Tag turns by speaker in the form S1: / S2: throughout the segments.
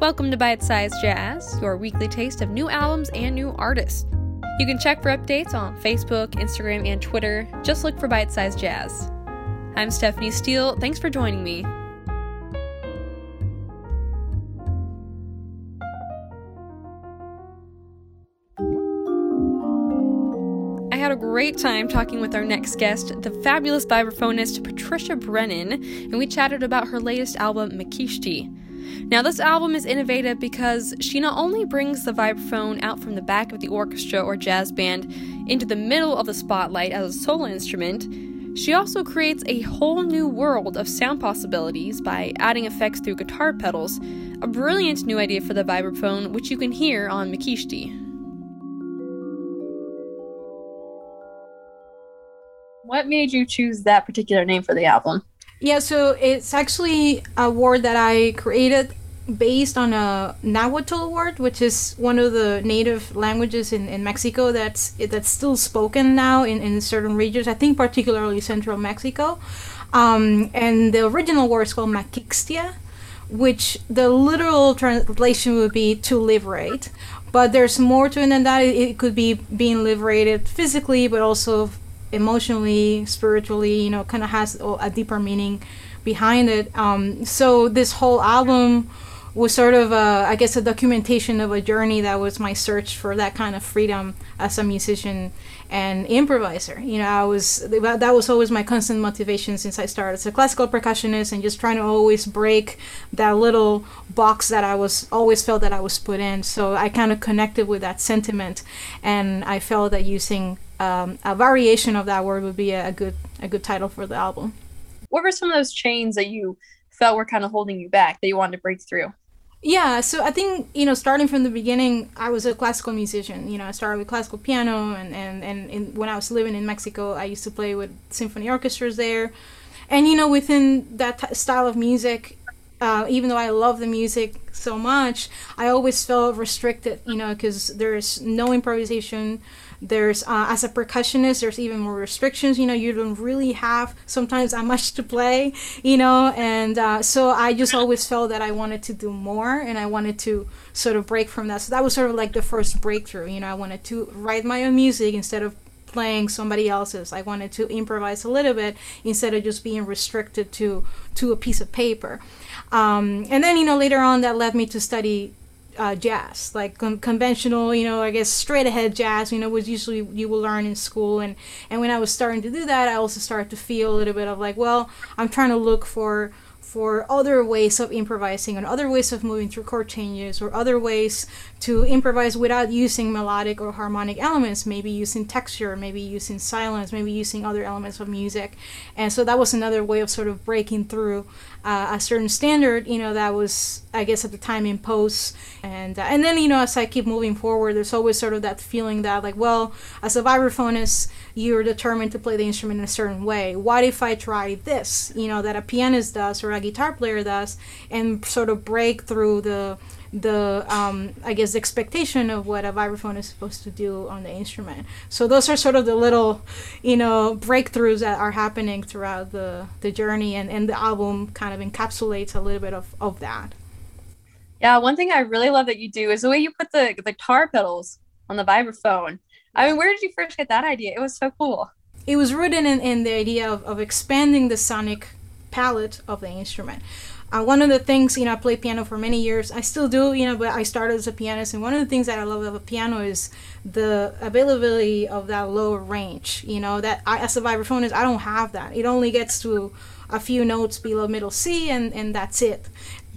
S1: Welcome to Bite Size Jazz, your weekly taste of new albums and new artists. You can check for updates on Facebook, Instagram, and Twitter. Just look for Bite Size Jazz. I'm Stephanie Steele. Thanks for joining me. I had a great time talking with our next guest, the fabulous vibraphonist Patricia Brennan, and we chatted about her latest album, Maquishti. Now, this album is innovative because she not only brings the vibraphone out from the back of the orchestra or jazz band into the middle of the spotlight as a solo instrument, she also creates a whole new world of sound possibilities by adding effects through guitar pedals, a brilliant new idea for the vibraphone, which you can hear on Maquishti.
S2: What made you choose that particular name for the album?
S3: Yeah, so it's actually a word that I created based on a Nahuatl word, which is one of the native languages in, in Mexico that's that's still spoken now in, in certain regions. I think particularly central Mexico. Um, and the original word is called Maquixtia, which the literal translation would be to liberate. But there's more to it than that. It could be being liberated physically, but also emotionally, spiritually, you know, kind of has a deeper meaning behind it. Um, so this whole album was sort of, a, I guess, a documentation of a journey that was my search for that kind of freedom as a musician and improviser. You know, I was that was always my constant motivation since I started as a classical percussionist and just trying to always break that little box that I was always felt that I was put in. So I kind of connected with that sentiment, and I felt that using um, a variation of that word would be a, a good a good title for the album.
S2: What were some of those chains that you felt were kind of holding you back that you wanted to break through?
S3: Yeah, so I think, you know, starting from the beginning, I was a classical musician. You know, I started with classical piano, and, and, and, and when I was living in Mexico, I used to play with symphony orchestras there. And, you know, within that t- style of music, uh, even though I love the music so much, I always felt restricted, you know, because there's no improvisation, there's uh, as a percussionist there's even more restrictions. You know you don't really have sometimes that much to play you know and uh, so i just always felt that i wanted to do more and i wanted to sort of break from that. So that was sort of like the first breakthrough. You know i wanted to write my own music instead of playing somebody else's. I wanted to improvise a little bit instead of just being restricted to to a piece of paper. Um, and then you know later on that led me to study uh, jazz, like con- conventional, you know, I guess straight ahead jazz, you know, was usually you will learn in school. And, and when I was starting to do that, I also started to feel a little bit of like, well, I'm trying to look for for other ways of improvising and other ways of moving through chord changes or other ways to improvise without using melodic or harmonic elements maybe using texture maybe using silence maybe using other elements of music. And so that was another way of sort of breaking through uh, a certain standard you know that was i guess at the time imposed. And uh, and then you know as i keep moving forward there's always sort of that feeling that like well as a vibraphonist you're determined to play the instrument in a certain way. What if i try this? You know that a pianist does or a guitar player does and sort of break through the the um, I guess expectation of what a vibraphone is supposed to do on the instrument. So those are sort of the little, you know, breakthroughs that are happening throughout the the journey, and and the album kind of encapsulates a little bit of of that.
S2: Yeah, one thing I really love that you do is the way you put the the guitar pedals on the vibraphone. I mean, where did you first get that idea? It was so cool.
S3: It was rooted in, in the idea of, of expanding the sonic palette of the instrument. Uh, one of the things, you know, I played piano for many years. I still do, you know, but I started as a pianist. And one of the things that I love about piano is the availability of that lower range. You know, that I, as a vibraphonist, I don't have that. It only gets to a few notes below middle C, and, and that's it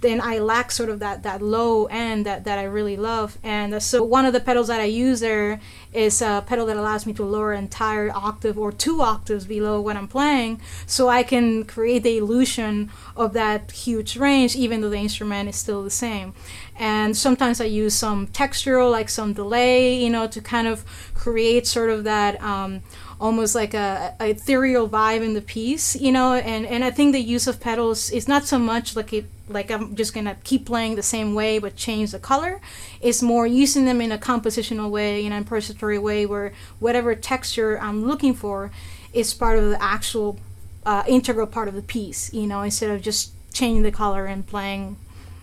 S3: then I lack sort of that that low end that, that I really love. And so one of the pedals that I use there is a pedal that allows me to lower entire octave or two octaves below what I'm playing, so I can create the illusion of that huge range, even though the instrument is still the same. And sometimes I use some textural, like some delay, you know, to kind of create sort of that. Um, almost like a, a, ethereal vibe in the piece, you know. And and I think the use of pedals is not so much like it like I'm just gonna keep playing the same way but change the color. It's more using them in a compositional way, in a improvisatory way, where whatever texture I'm looking for is part of the actual uh, integral part of the piece, you know, instead of just changing the color and playing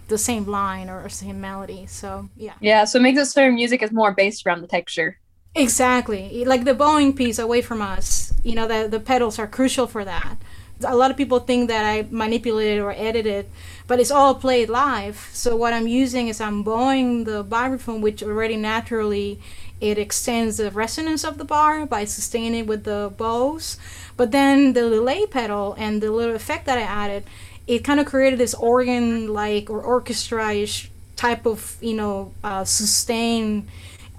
S3: the same line or same melody. So yeah.
S2: Yeah, so it makes it so your music is more based around the texture.
S3: Exactly. Like the bowing piece away from us, you know, the, the pedals are crucial for that. A lot of people think that I manipulated or edited, but it's all played live. So what I'm using is I'm bowing the vibraphone, which already naturally it extends the resonance of the bar by sustaining with the bows. But then the delay pedal and the little effect that I added, it kind of created this organ-like or orchestra-ish type of, you know, uh, sustained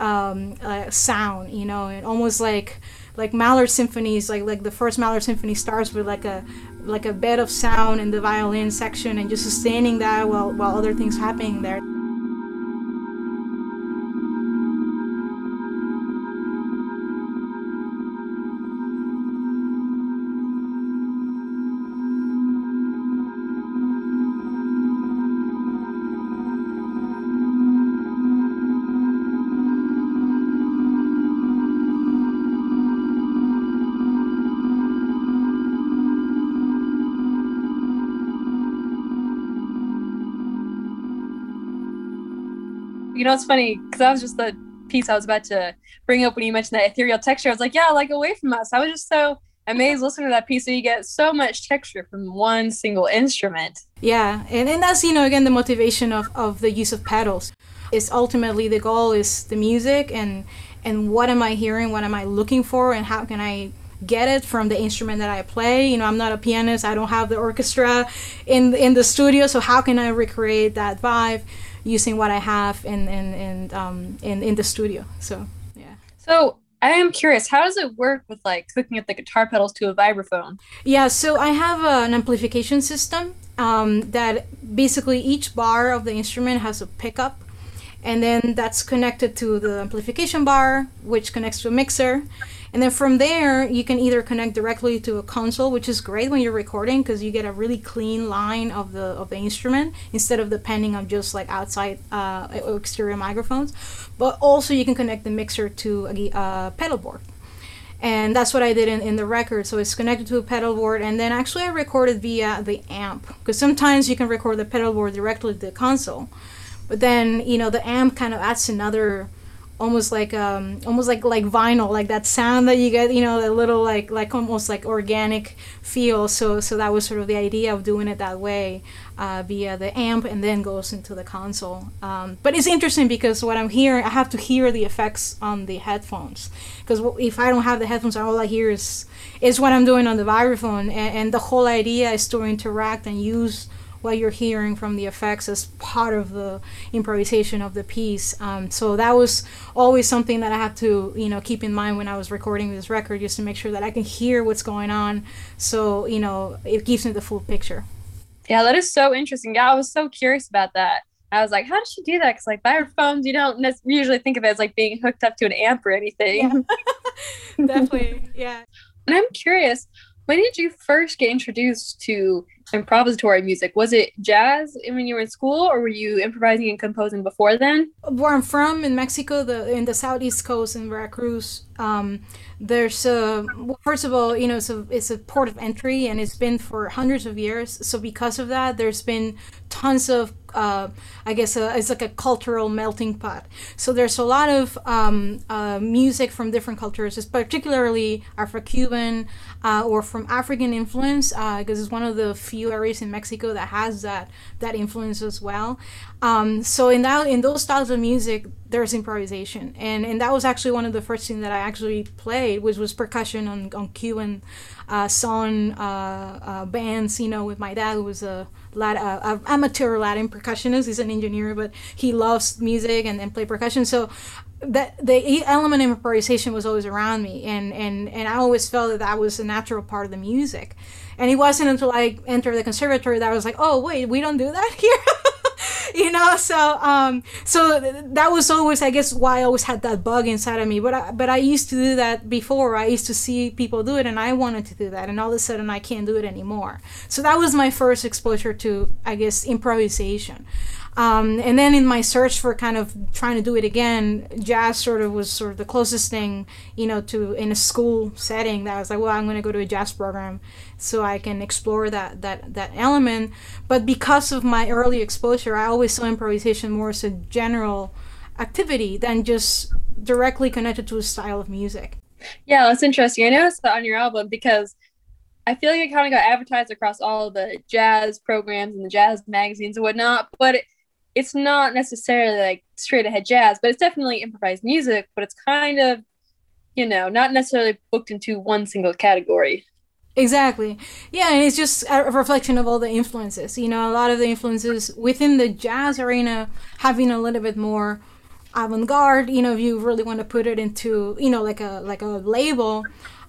S3: um, uh, sound, you know, and almost like like Mahler symphonies, like like the first Mahler symphony starts with like a like a bed of sound in the violin section and just sustaining that while while other things happening there.
S2: You know, it's funny because that was just the piece I was about to bring up when you mentioned that ethereal texture. I was like, yeah, like away from us. I was just so amazed listening to that piece. So you get so much texture from one single instrument.
S3: Yeah, and, and that's, you know, again, the motivation of, of the use of pedals. Is ultimately the goal is the music and and what am I hearing, what am I looking for, and how can I get it from the instrument that I play. You know, I'm not a pianist. I don't have the orchestra in in the studio, so how can I recreate that vibe using what I have in in in um in, in the studio? So yeah.
S2: So I am curious, how does it work with like hooking up the guitar pedals to a vibraphone?
S3: Yeah, so I have uh, an amplification system um, that basically each bar of the instrument has a pickup, and then that's connected to the amplification bar, which connects to a mixer. And then from there, you can either connect directly to a console, which is great when you're recording because you get a really clean line of the of the instrument instead of depending on just like outside uh, exterior microphones. But also, you can connect the mixer to a, a pedal board and that's what I did in, in the record. So it's connected to a pedal board, and then actually I recorded via the amp because sometimes you can record the pedal board directly to the console, but then you know the amp kind of adds another almost like um almost like like vinyl like that sound that you get you know a little like like almost like organic feel. So so that was sort of the idea of doing it that way uh, via the amp and then goes into the console. Um, but it's interesting because what i'm hearing i have to hear the effects on the headphones. Because if i don't have the headphones all i hear is is what i'm doing on the vibraphone. And, and the whole idea is to interact and use what you're hearing from the effects as part of the improvisation of the piece. Um, so that was always something that I had to, you know, keep in mind when I was recording this record, just to make sure that I can hear what's going on. So you know, it gives me the full picture.
S2: Yeah, that is so interesting. Yeah, I was so curious about that. I was like, how does she do that? Because like vibraphones, you don't usually think of it as like being hooked up to an amp or anything.
S3: Yeah. Definitely, yeah.
S2: And I'm curious, when did you first get introduced to improvisatory music? Was it jazz when you were in school, or were you improvising and composing before then?
S3: Where I'm from in Mexico, the in the southeast coast in Veracruz, um, there's a well, first of all, you know, it's a it's a port of entry, and it's been for hundreds of years. So because of that, there's been tons of uh, I guess uh, it's like a cultural melting pot. So there's a lot of um, uh, music from different cultures, particularly Afro-Cuban uh, or from African influence, because uh, it's one of the few areas in Mexico that has that that influence as well. Um, so in that in those styles of music, there's improvisation, and and that was actually one of the first things that I actually played, which was percussion on on Cuban uh, son bands. You know, with my dad who was a Lat- uh, amateur Latin percussionist. He's an engineer, but he loves music and, and play percussion. So that the element of improvisation was always around me, and and and I always felt that that was a natural part of the music. And it wasn't until I entered the conservatory that I was like, oh wait, we don't do that here. You know so um so that was always i guess why i always had that bug inside of me. But I, but i used to do that before. I used to see people do it and i wanted to do that and all of a sudden i can't do it anymore. So that was my first exposure to i guess improvisation Um, and then in my search for kind of trying to do it again, jazz sort of was sort of the closest thing, you know, to in a school setting that I was like, well, I'm going to go to a jazz program so I can explore that that that element. But because of my early exposure, I always saw improvisation more as a general activity than just directly connected to a style of music.
S2: Yeah, that's interesting. I noticed that on your album because I feel like it kind of got advertised across all the jazz programs and the jazz magazines and whatnot, but it, it's not necessarily like straight ahead jazz, but it's definitely improvised music, but it's kind of, you know, not necessarily booked into one single category.
S3: Exactly. Yeah, and it's just a reflection of all the influences. You know, a lot of the influences within the jazz arena having a little bit more avant-garde, you know, if you really want to put it into, you know, like a like a label.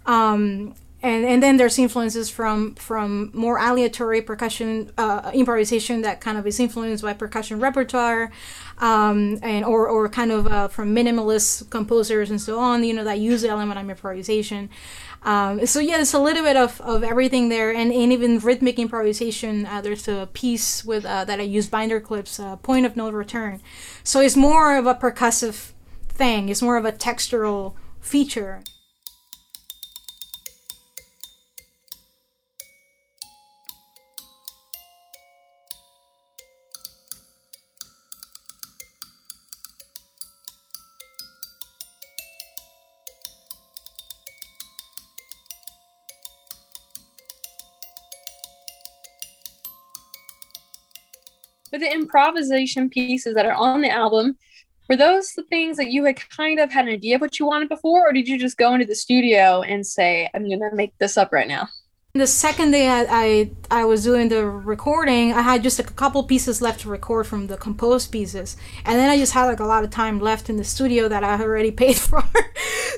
S3: Um, and and then there's influences from from more aleatory percussion uh, improvisation that kind of is influenced by percussion repertoire um, and or, or kind of uh, from minimalist composers and so on you know that use the element of improvisation. Um, so yeah there's a little bit of, of everything there and, and even rhythmic improvisation uh, there's a piece with uh, that i use binder clips uh, point of no return. So it's more of a percussive thing it's more of a textural feature
S2: But the improvisation pieces that are on the album, were those the things that you had kind of had an idea of what you wanted before, or did you just go into the studio and say, I'm to make this up right now?
S3: The second day I, I, I was doing the recording, I had just a couple pieces left to record from the composed pieces, and then I just had like a lot of time left in the studio that I already paid for.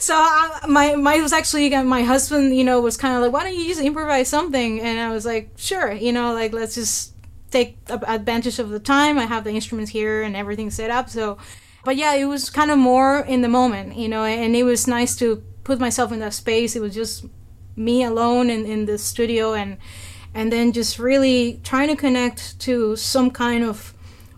S3: so I, my my was actually my husband, you know, was kind of like, why don't you just improvise something? And I was like, sure, you know, like let's just take advantage of the time. I have the instruments here and everything set up. So, but yeah, it was kind of more in the moment, you know, and it was nice to put myself in that space. It was just me alone in, in the studio and and then just really trying to connect to some kind of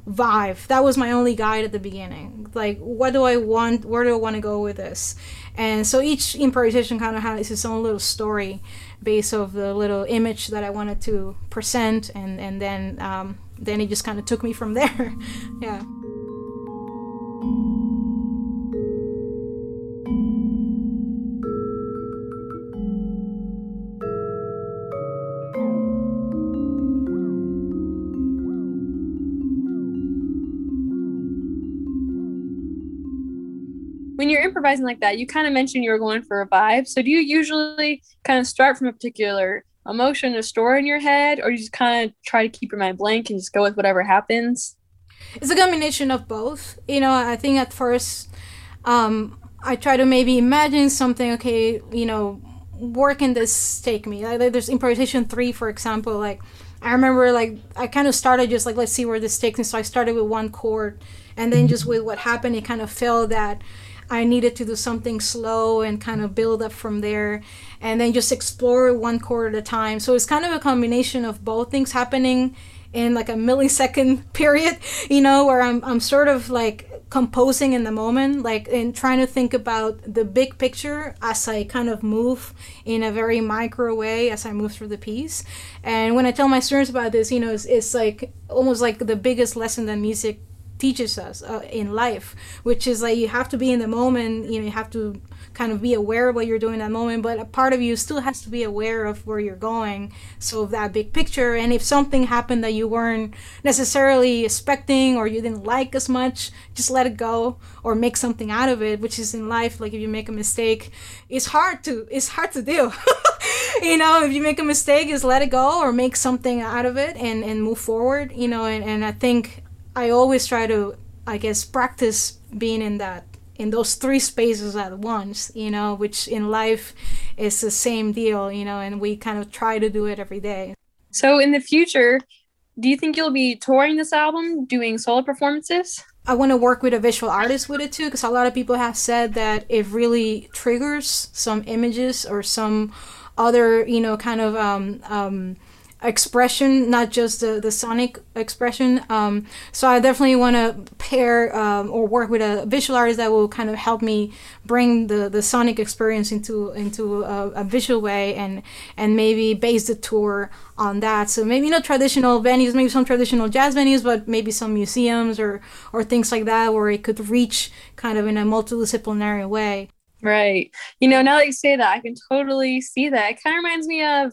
S3: vibe. That was my only guide at the beginning. Like, what do I want? Where do I want to go with this? And so each improvisation kind of has its own little story base of the little image that I wanted to present, and and then um, then it just kind of took me from there. yeah.
S2: Improvising like that, you kind of mentioned you were going for a vibe. So do you usually kind of start from a particular emotion or story in your head, or you just kind of try to keep your mind blank and just go with whatever happens?
S3: It's a combination of both. You know, I think at first um, I try to maybe imagine something. Okay, you know, where can this take me? Like, there's improvisation three, for example. Like I remember, like I kind of started just like let's see where this takes me. So I started with one chord, and then just with what happened, it kind of felt that I needed to do something slow and kind of build up from there and then just explore one chord at a time. So it's kind of a combination of both things happening in like a millisecond period, you know, where I'm, I'm sort of like composing in the moment, like and trying to think about the big picture as I kind of move in a very micro way as I move through the piece. And when I tell my students about this, you know, it's, it's like almost like the biggest lesson that music teaches us uh, in life which is like you have to be in the moment you know you have to kind of be aware of what you're doing in that moment but a part of you still has to be aware of where you're going so that big picture and if something happened that you weren't necessarily expecting or you didn't like as much just let it go or make something out of it which is in life like if you make a mistake it's hard to it's hard to do. You know if you make a mistake just let it go or make something out of it and and move forward you know and, and i think I always try to, I guess, practice being in that in those three spaces at once, you know, which in life is the same deal, you know, and we kind of try to do it every day.
S2: So in the future, do you think you'll be touring this album, doing solo performances?
S3: I want to work with a visual artist with it too, because a lot of people have said that it really triggers some images or some other, you know, kind of um, um, expression, not just the, the sonic expression. Um, so I definitely want to pair um, or work with a visual artist that will kind of help me bring the, the sonic experience into into a, a visual way and and maybe base the tour on that. So maybe not traditional venues, maybe some traditional jazz venues, but maybe some museums or or things like that where it could reach kind of in a multidisciplinary way.
S2: Right. You know, now that you say that, I can totally see that. It kind of reminds me of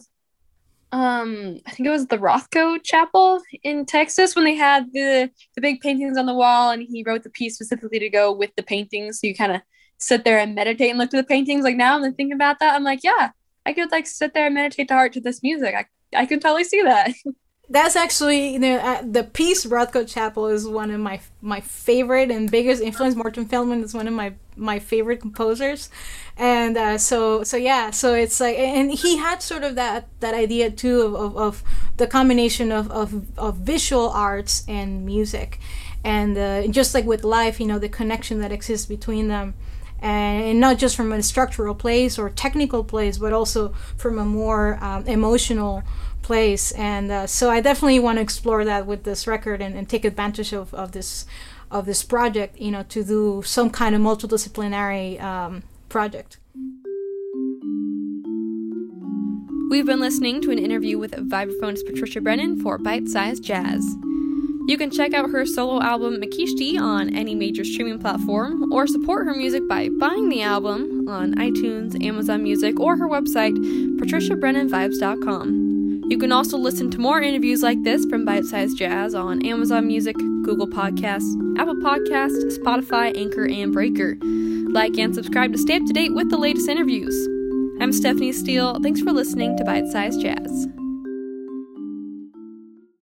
S2: um I think it was the Rothko Chapel in Texas when they had the the big paintings on the wall and he wrote the piece specifically to go with the paintings. So you kind of sit there and meditate and look to the paintings. Like now I'm thinking about that. I'm like, yeah, I could like sit there and meditate the heart to this music. I I can totally see that.
S3: That's actually you know uh, the piece Rothko Chapel is one of my my favorite and biggest influence. Morton Feldman is one of my my favorite composers, and uh, so so yeah, so it's like and he had sort of that that idea too of, of, of the combination of, of of visual arts and music, and uh, just like with life, you know, the connection that exists between them. And not just from a structural place or technical place, but also from a more um, emotional place. And uh, so I definitely want to explore that with this record and, and take advantage of, of this of this project, you know, to do some kind of multidisciplinary um, project.
S1: We've been listening to an interview with vibraphonist Patricia Brennan for Bite Size Jazz. You can check out her solo album Maquishti on any major streaming platform or support her music by buying the album on iTunes, Amazon Music, or her website, patriciabrennanvibes.com. You can also listen to more interviews like this from Bite Size Jazz on Amazon Music, Google Podcasts, Apple Podcasts, Spotify, Anchor, and Breaker. Like and subscribe to stay up to date with the latest interviews. I'm Stephanie Steele. Thanks for listening to Bite Size Jazz.